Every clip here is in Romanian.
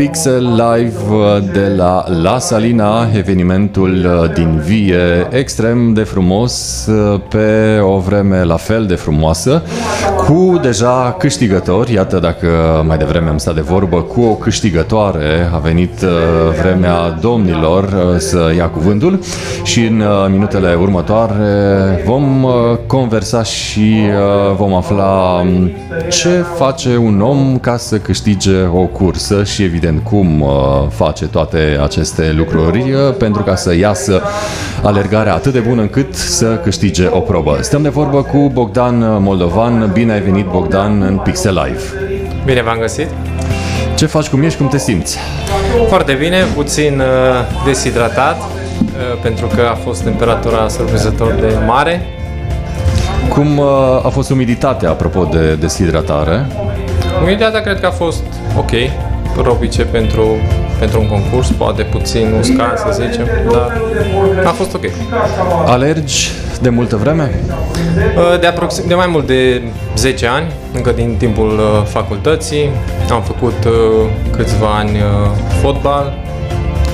Pixel Live uh, de la La Salina, evenimentul uh, din vie extrem de frumos, uh, pe o vreme la fel de frumoasă, cu deja câștigători, iată dacă mai devreme am stat de vorbă, cu o câștigătoare a venit vremea domnilor să ia cuvântul. Și în minutele următoare vom conversa și vom afla um, ce face un om ca să câștige o cursă și evident cum uh, face toate aceste lucruri uh, pentru ca să iasă alergarea atât de bună încât să câștige o probă. Stăm de vorbă cu Bogdan Moldovan. Bine ai venit, Bogdan, în Pixel Live. Bine v-am găsit. Ce faci, cum ești, cum te simți? Foarte bine, puțin uh, deshidratat, pentru că a fost temperatura surprinzător de mare. Cum a fost umiditatea, apropo de deshidratare? Umiditatea cred că a fost ok, propice pentru, pentru un concurs, poate puțin uscat, să zicem, dar a fost ok. Alergi de multă vreme? Uh, de, aproxim, de mai mult de 10 ani, încă din timpul uh, facultății. Am făcut uh, câțiva ani fotbal,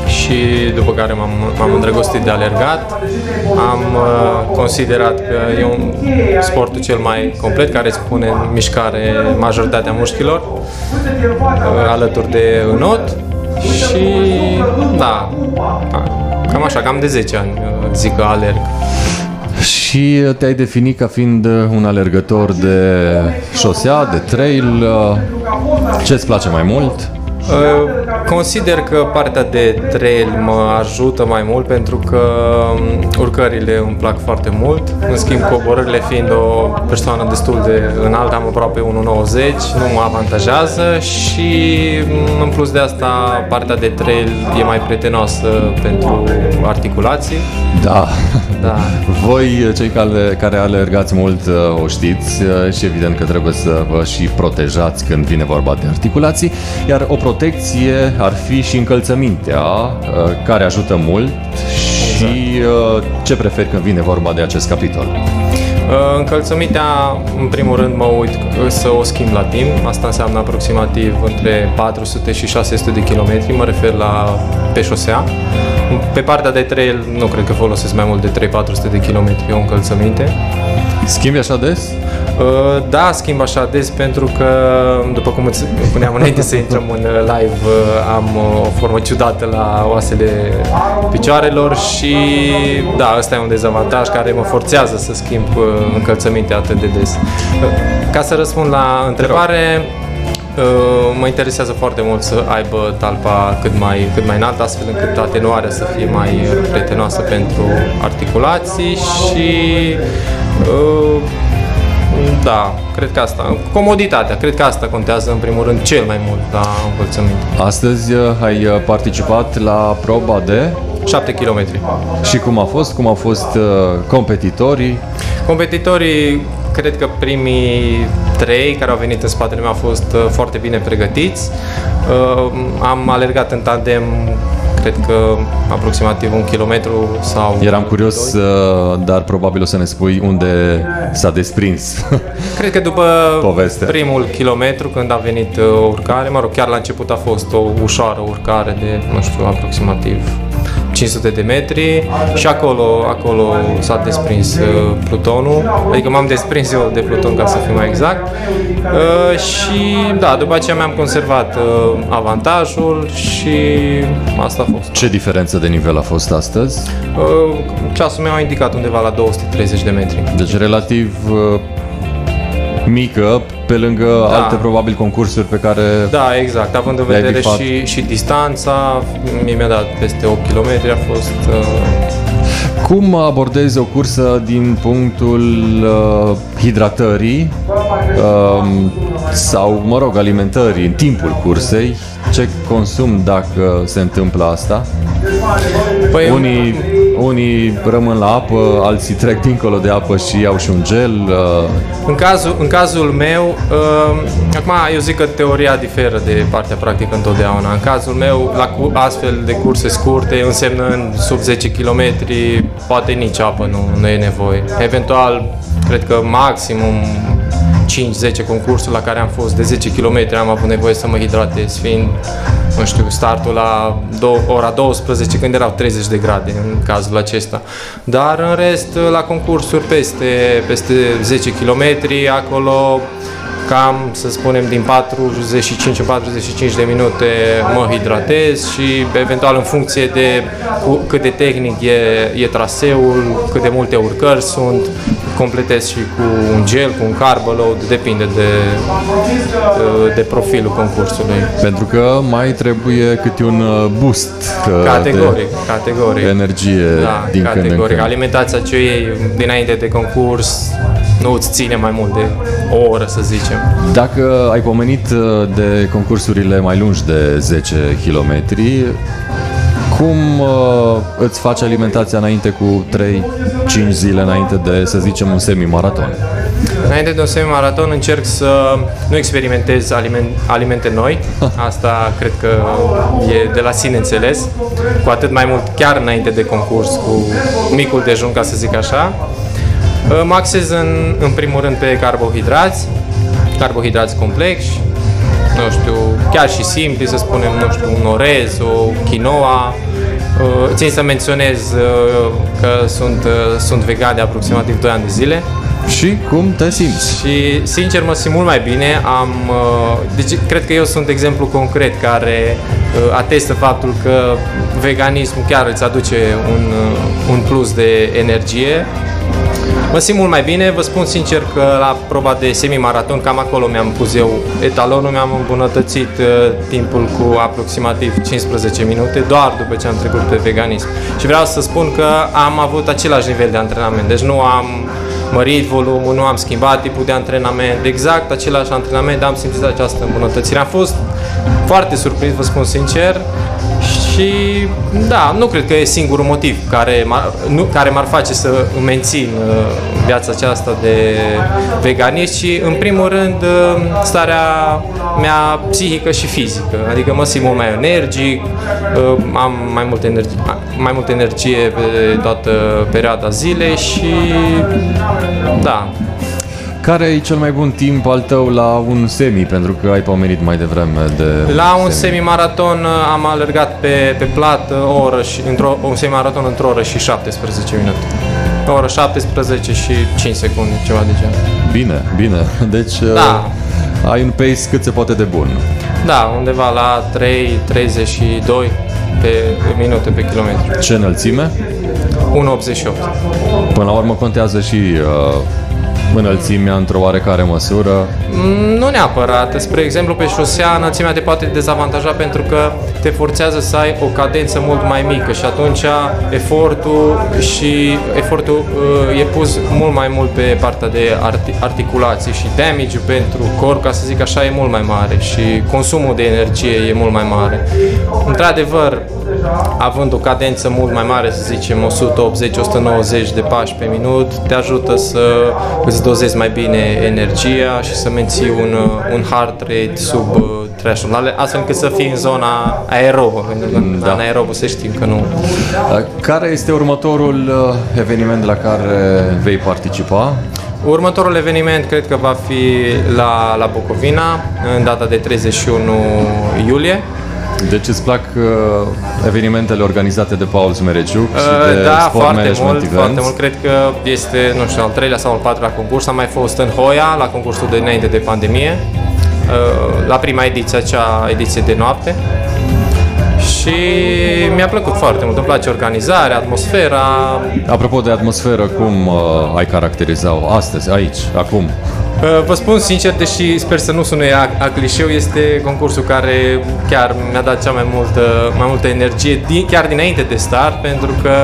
și după care m-am, m-am îndrăgostit de alergat. Am uh, considerat că e un sportul cel mai complet care îți pune în mișcare majoritatea mușchilor uh, alături de înot și da, cam așa, cam de 10 ani uh, zic că alerg. Și te-ai definit ca fiind un alergător de șosea, de trail. Ce îți place mai mult? Uh, consider că partea de trail mă ajută mai mult pentru că um, urcările îmi plac foarte mult. În schimb, coborările fiind o persoană destul de înaltă, am aproape 1,90, nu mă avantajează și um, în plus de asta partea de trail e mai prietenoasă pentru articulații. Da. da. Voi, cei care, care alergați mult, uh, o știți uh, și evident că trebuie să vă și protejați când vine vorba de articulații, iar o protecție ar fi și încălțămintea, uh, care ajută mult și uh, ce preferi când vine vorba de acest capitol? Uh, încălțămintea, în primul rând, mă uit să o schimb la timp. Asta înseamnă aproximativ între 400 și 600 de kilometri, mă refer la pe șosea. Pe partea de trail nu cred că folosesc mai mult de 3-400 de kilometri o încălțăminte. Schimbi așa des? Uh, da, schimb așa des pentru că, după cum îți spuneam înainte să intrăm în live, uh, am o formă ciudată la oasele picioarelor și da, ăsta e un dezavantaj care mă forțează să schimb uh, încălțăminte atât de des. Ca să răspund la întrebare, mă interesează foarte mult să aibă talpa cât mai, cât mai înaltă, astfel încât atenuarea să fie mai prietenoasă pentru articulații și da, cred că asta. Comoditatea, cred că asta contează în primul rând cel mai mult la învățământ. Astăzi uh, ai uh, participat la proba de 7 km. Și cum a fost? Cum au fost uh, competitorii? Competitorii, cred că primii trei care au venit în spatele meu au fost uh, foarte bine pregătiți. Uh, am alergat în tandem cred că aproximativ un kilometru sau... Eram curios, doi. dar probabil o să ne spui unde s-a desprins Cred că după povestea. primul kilometru, când a venit o uh, urcare, mă rog, chiar la început a fost o ușoară urcare de, nu știu, aproximativ 500 de metri și acolo, acolo s-a desprins uh, plutonul, adică m-am desprins eu de pluton ca să fiu mai exact uh, și da, după aceea mi-am conservat uh, avantajul și asta a fost. Ce diferență de nivel a fost astăzi? Ceasul meu a indicat undeva la 230 de metri. Deci relativ mică pe lângă da. alte probabil concursuri pe care Da, exact, având în vedere și, și distanța, mie mi-a dat peste 8 km, a fost uh... Cum abordezi o cursă din punctul uh, hidratării uh, sau, mă rog, alimentării în timpul cursei? Ce consum dacă se întâmplă asta? Păi, Unii unii rămân la apă, alții trec dincolo de apă și iau și un gel. Uh... În, cazul, în cazul meu, uh, acum eu zic că teoria diferă de partea practică întotdeauna. În cazul meu, la astfel de curse scurte, însemnând sub 10 km, poate nici apă nu, nu e nevoie. Eventual, cred că maximum 5-10 concursuri la care am fost de 10 km, am avut nevoie să mă hidratez, fiind, nu știu, startul la do- ora 12 când erau 30 de grade în cazul acesta. Dar în rest, la concursuri peste, peste 10 km, acolo cam, să spunem, din 45 în 45 de minute mă hidratez și eventual în funcție de cu, cât de tehnic e, e traseul, cât de multe urcări sunt, completez și cu un gel, cu un carb load, depinde de, de, de profilul concursului. Pentru că mai trebuie câte un uh, boost uh, Categoric, categoric. de energie Da, din când în categoric. când. Alimentația ce o iei dinainte de concurs nu îți ține mai mult de o oră, să zicem. Dacă ai pomenit uh, de concursurile mai lungi de 10 km, cum uh, îți faci alimentația înainte cu 3-5 zile înainte de, să zicem, un semi-maraton? Înainte de un semi-maraton încerc să nu experimentez aliment, alimente noi. Asta cred că e de la sine înțeles. Cu atât mai mult chiar înainte de concurs, cu micul dejun, ca să zic așa. Mă axez în, în primul rând pe carbohidrați, carbohidrați complexi, nu știu, chiar și simpli, să spunem, nu știu, un orez, o quinoa. Uh, Țin să menționez uh, că sunt, uh, sunt vegan de aproximativ 2 ani de zile. Și cum te simți? Și sincer mă simt mult mai bine. Am, uh, deci cred că eu sunt exemplu concret care uh, atestă faptul că veganismul chiar îți aduce un, uh, un plus de energie. Mă simt mult mai bine, vă spun sincer că la proba de semi-maraton, cam acolo mi-am pus eu etalonul, mi-am îmbunătățit uh, timpul cu aproximativ 15 minute, doar după ce am trecut pe veganism. Și vreau să spun că am avut același nivel de antrenament, deci nu am mărit volumul, nu am schimbat tipul de antrenament, exact același antrenament, dar am simțit această îmbunătățire. Am fost foarte surprins, vă spun sincer, și da, nu cred că e singurul motiv care m-ar, nu, care m-ar face să îmi mențin uh, viața aceasta de veganist și în primul rând uh, starea mea psihică și fizică. Adică mă simt mult mai energic, uh, am mai multă energie, mai multă energie pe toată perioada zilei și da, Care e cel mai bun timp al tău la un semi? Pentru că ai pomenit mai devreme de La un semi-maraton uh, am alergat pe, pe plat uh, o oră și, într-o, un semi-maraton într-o oră și 17 minute. O oră 17 și 5 secunde, ceva de genul. Bine, bine. Deci Da. uh, ai un pace cât se poate de bun. Da, undeva la 3,32 pe minute pe kilometru. Ce înălțime? 1,88. Până la urmă contează și uh, înălțimea într-o oarecare măsură. Mm, Nu neapărat. Spre exemplu, pe șosea, înălțimea te poate dezavantaja pentru că te forțează să ai o cadență mult mai mică și atunci efortul și efortul uh, e pus mult mai mult pe partea de arti- articulații și damage pentru corp, ca să zic așa, e mult mai mare și consumul de energie e mult mai mare. Într-adevăr, având o cadență mult mai mare, să zicem 180-190 de pași pe minut, te ajută să îți dozezi mai bine energia și să menții un, uh, un heart rate sub uh, threshold, ale- astfel încât să fii în zona aerobă, pentru că Da. în aerobă să știm că nu. Uh, Care este următorul uh, eveniment la care vei participa? Următorul eveniment cred că va fi la, la Bucovina, în data de 31 iulie. Deci îți plac uh, evenimentele organizate de Paul Zmereciuc și de Uh, da, Sport foarte Management mult, Events? foarte mult. Cred că este, nu știu, al treilea sau al patrulea concurs. Am mai fost în Hoia, la concursul de înainte de pandemie, uh, la prima ediție, acea ediție de noapte. Și mi-a plăcut foarte mult. Îmi place organizarea, atmosfera. Apropo de atmosferă, cum uh, ai caracteriza-o astăzi, aici, acum? Uh, Vă spun sincer, deși sper să nu sune a, a clișeu, este concursul care chiar mi-a dat cea mai multă, mai multă energie, din, chiar dinainte de start, pentru că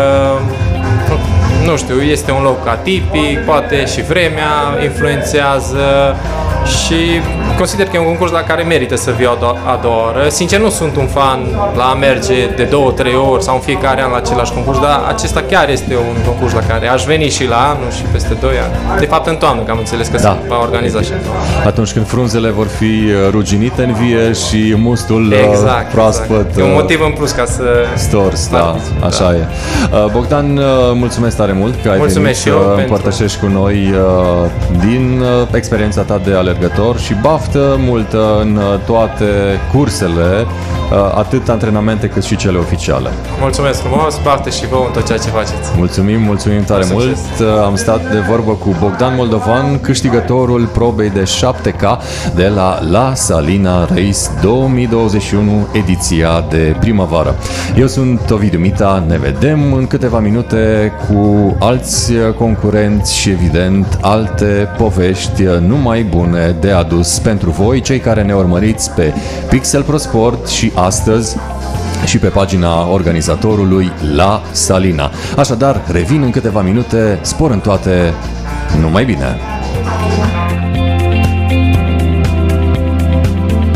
nu știu, este un loc atipic, poate și vremea influențează, și consider că e un concurs la care merită să viu a doua, a doua oră. Sincer, nu sunt un fan la a merge de două, trei ori sau în fiecare an la același concurs, dar acesta chiar este un concurs la care aș veni și la anul și peste doi ani. De fapt, în toamnă, că am înțeles că da. se va organiza și în toamnă. Atunci când frunzele vor fi uh, ruginite în vie și mustul uh, exact, proaspăt. Exact. E un uh, motiv în plus ca să stors, da, așa da. e. Bogdan, mulțumesc tare mult că ai mulțumesc venit să împărtășești pentru... cu noi din experiența ta de alergător și baftă multă în toate cursele, atât antrenamente cât și cele oficiale. Mulțumesc frumos, baftă și vouă în tot ceea ce faceți. Mulțumim, mulțumim tare mult. Am stat de vorbă cu Bogdan Moldovan, câștigătorul probei de 7K de la La Salina Race 2021, ediția de primăvară. Eu sunt Ovidiu Mita, ne vedem în câteva minute cu alți concurenți și evident alte povești numai bune de adus pentru voi, cei care ne urmăriți pe Pixel Pro Sport și astăzi și pe pagina organizatorului La Salina. Așadar, revin în câteva minute, spor în toate, numai bine!